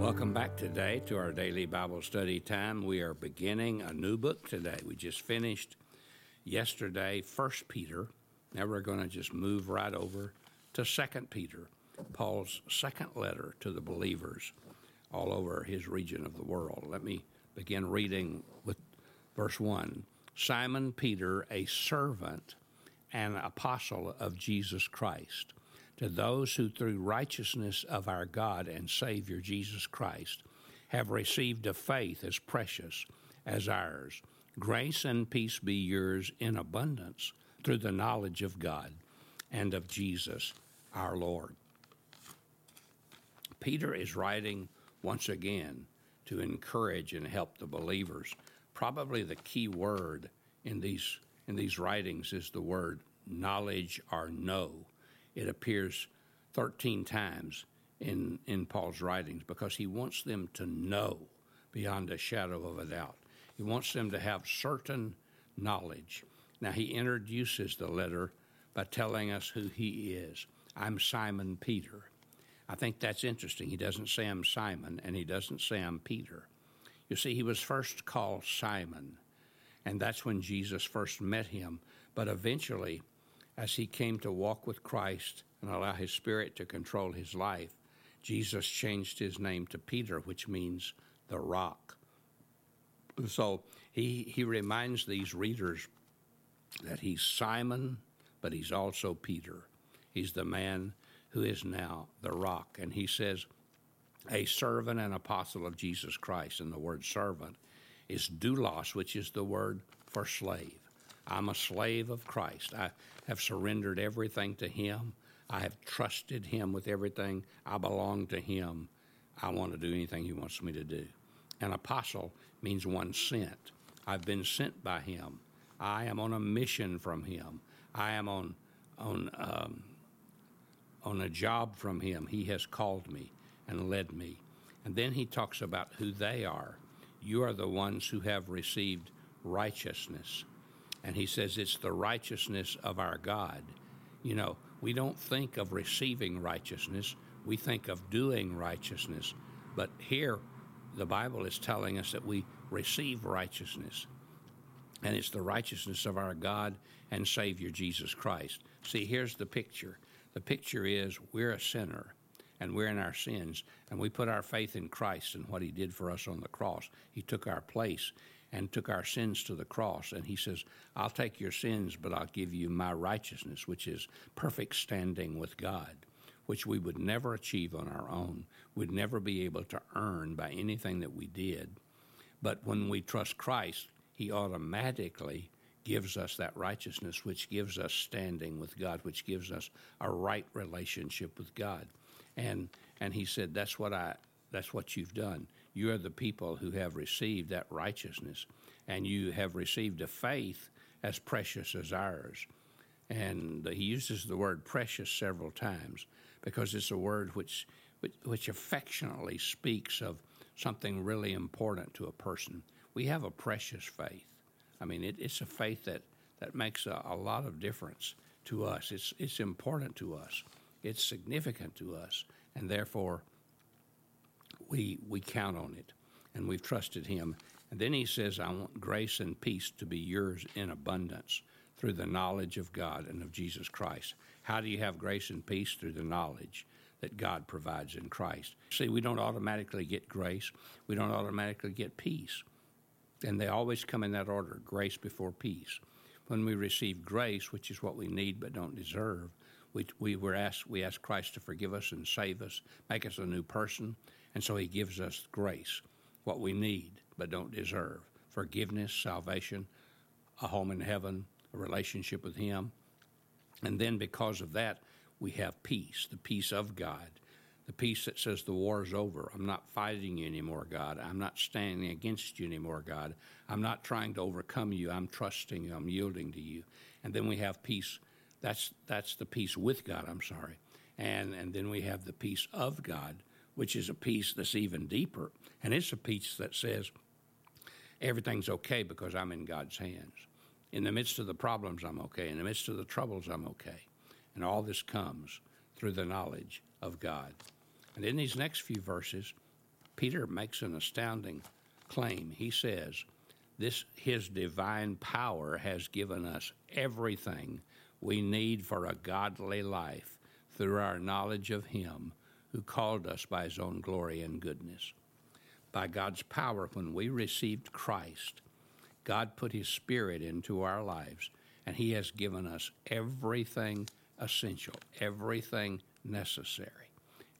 Welcome back today to our daily Bible study time. We are beginning a new book today. We just finished yesterday First Peter. Now we're going to just move right over to Second Peter, Paul's second letter to the believers all over his region of the world. Let me begin reading with verse 1. Simon Peter, a servant and apostle of Jesus Christ to those who, through righteousness of our God and Savior Jesus Christ, have received a faith as precious as ours. Grace and peace be yours in abundance through the knowledge of God and of Jesus our Lord. Peter is writing once again to encourage and help the believers. Probably the key word in these in these writings is the word knowledge or know it appears 13 times in, in Paul's writings because he wants them to know beyond a shadow of a doubt. He wants them to have certain knowledge. Now, he introduces the letter by telling us who he is. I'm Simon Peter. I think that's interesting. He doesn't say I'm Simon, and he doesn't say I'm Peter. You see, he was first called Simon, and that's when Jesus first met him. But eventually, as he came to walk with Christ and allow his spirit to control his life, Jesus changed his name to Peter, which means the rock. So he, he reminds these readers that he's Simon, but he's also Peter. He's the man who is now the rock. And he says, a servant and apostle of Jesus Christ. And the word servant is doulos, which is the word for slave. I'm a slave of Christ. I have surrendered everything to Him. I have trusted Him with everything. I belong to Him. I want to do anything He wants me to do. An apostle means one sent. I've been sent by Him. I am on a mission from Him. I am on on um, on a job from Him. He has called me and led me. And then He talks about who they are. You are the ones who have received righteousness and he says it's the righteousness of our God. You know, we don't think of receiving righteousness, we think of doing righteousness. But here, the Bible is telling us that we receive righteousness. And it's the righteousness of our God and Savior Jesus Christ. See, here's the picture the picture is we're a sinner and we're in our sins, and we put our faith in Christ and what He did for us on the cross. He took our place and took our sins to the cross. And he says, I'll take your sins, but I'll give you my righteousness, which is perfect standing with God, which we would never achieve on our own, we'd never be able to earn by anything that we did. But when we trust Christ, he automatically gives us that righteousness, which gives us standing with God, which gives us a right relationship with God. And and he said, That's what I that's what you've done. You are the people who have received that righteousness, and you have received a faith as precious as ours. And he uses the word precious several times because it's a word which, which, which affectionately speaks of something really important to a person. We have a precious faith. I mean, it, it's a faith that, that makes a, a lot of difference to us. It's, it's important to us, it's significant to us, and therefore we, we count on it and we've trusted Him. And then He says, I want grace and peace to be yours in abundance through the knowledge of God and of Jesus Christ. How do you have grace and peace? Through the knowledge that God provides in Christ. See, we don't automatically get grace, we don't automatically get peace. And they always come in that order grace before peace. When we receive grace, which is what we need but don't deserve, we, we were asked, we ask Christ to forgive us and save us, make us a new person, and so He gives us grace, what we need but don't deserve forgiveness, salvation, a home in heaven, a relationship with Him. And then because of that, we have peace, the peace of God, the peace that says the war is over. I'm not fighting you anymore, God. I'm not standing against you anymore, God. I'm not trying to overcome you. I'm trusting you. I'm yielding to you. And then we have peace. That's that's the peace with God. I'm sorry. And and then we have the peace of God, which is a peace that's even deeper. And it's a peace that says, everything's okay because I'm in God's hands. In the midst of the problems, I'm okay. In the midst of the troubles, I'm okay. And all this comes through the knowledge of God. And in these next few verses, Peter makes an astounding claim. He says, this his divine power has given us everything we need for a godly life through our knowledge of him who called us by his own glory and goodness. By God's power, when we received Christ, God put his spirit into our lives, and he has given us everything essential, everything necessary,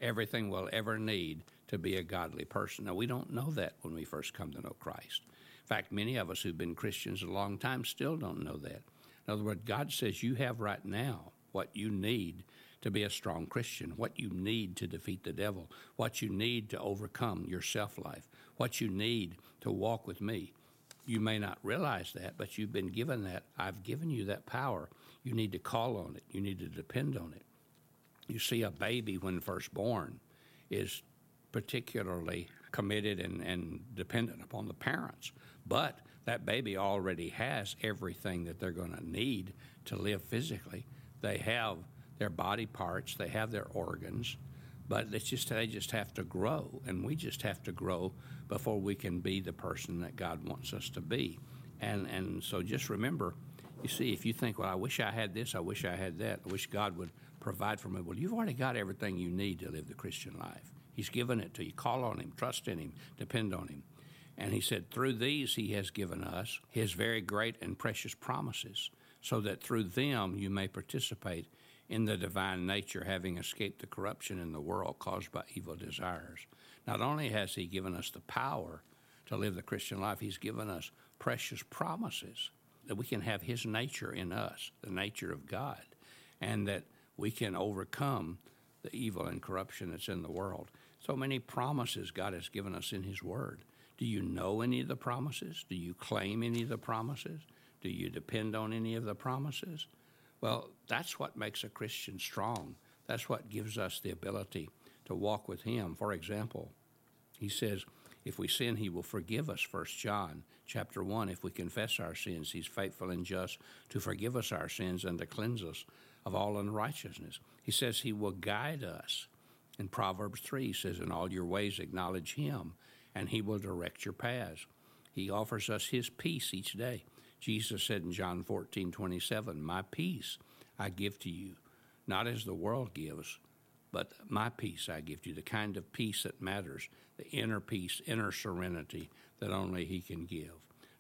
everything we'll ever need to be a godly person. Now, we don't know that when we first come to know Christ. In fact, many of us who've been Christians a long time still don't know that. In other words, God says you have right now what you need to be a strong Christian, what you need to defeat the devil, what you need to overcome your self life, what you need to walk with me. You may not realize that, but you've been given that. I've given you that power. You need to call on it, you need to depend on it. You see, a baby, when first born, is particularly committed and, and dependent upon the parents. But that baby already has everything that they're going to need to live physically. They have their body parts, they have their organs, but it's just they just have to grow, and we just have to grow before we can be the person that God wants us to be. And and so just remember, you see, if you think, well, I wish I had this, I wish I had that, I wish God would provide for me. Well, you've already got everything you need to live the Christian life. He's given it to you. Call on Him, trust in Him, depend on Him. And He said, through these He has given us His very great and precious promises, so that through them you may participate in the divine nature, having escaped the corruption in the world caused by evil desires. Not only has He given us the power to live the Christian life, He's given us precious promises that we can have His nature in us, the nature of God, and that we can overcome the evil and corruption that's in the world. So many promises God has given us in His Word. Do you know any of the promises? Do you claim any of the promises? Do you depend on any of the promises? Well, that's what makes a Christian strong. That's what gives us the ability to walk with Him. For example, He says, if we sin, He will forgive us. 1 John chapter 1, if we confess our sins, He's faithful and just to forgive us our sins and to cleanse us of all unrighteousness. He says He will guide us. In Proverbs 3, He says, In all your ways acknowledge Him, and He will direct your paths. He offers us His peace each day. Jesus said in John 14, 27, My peace I give to you, not as the world gives, but my peace I give to you, the kind of peace that matters, the inner peace, inner serenity that only He can give.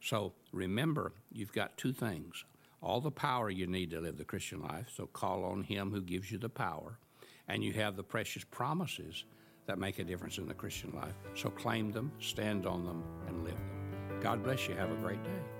So remember, you've got two things all the power you need to live the Christian life, so call on Him who gives you the power, and you have the precious promises that make a difference in the Christian life. So claim them, stand on them, and live them. God bless you. Have a great day.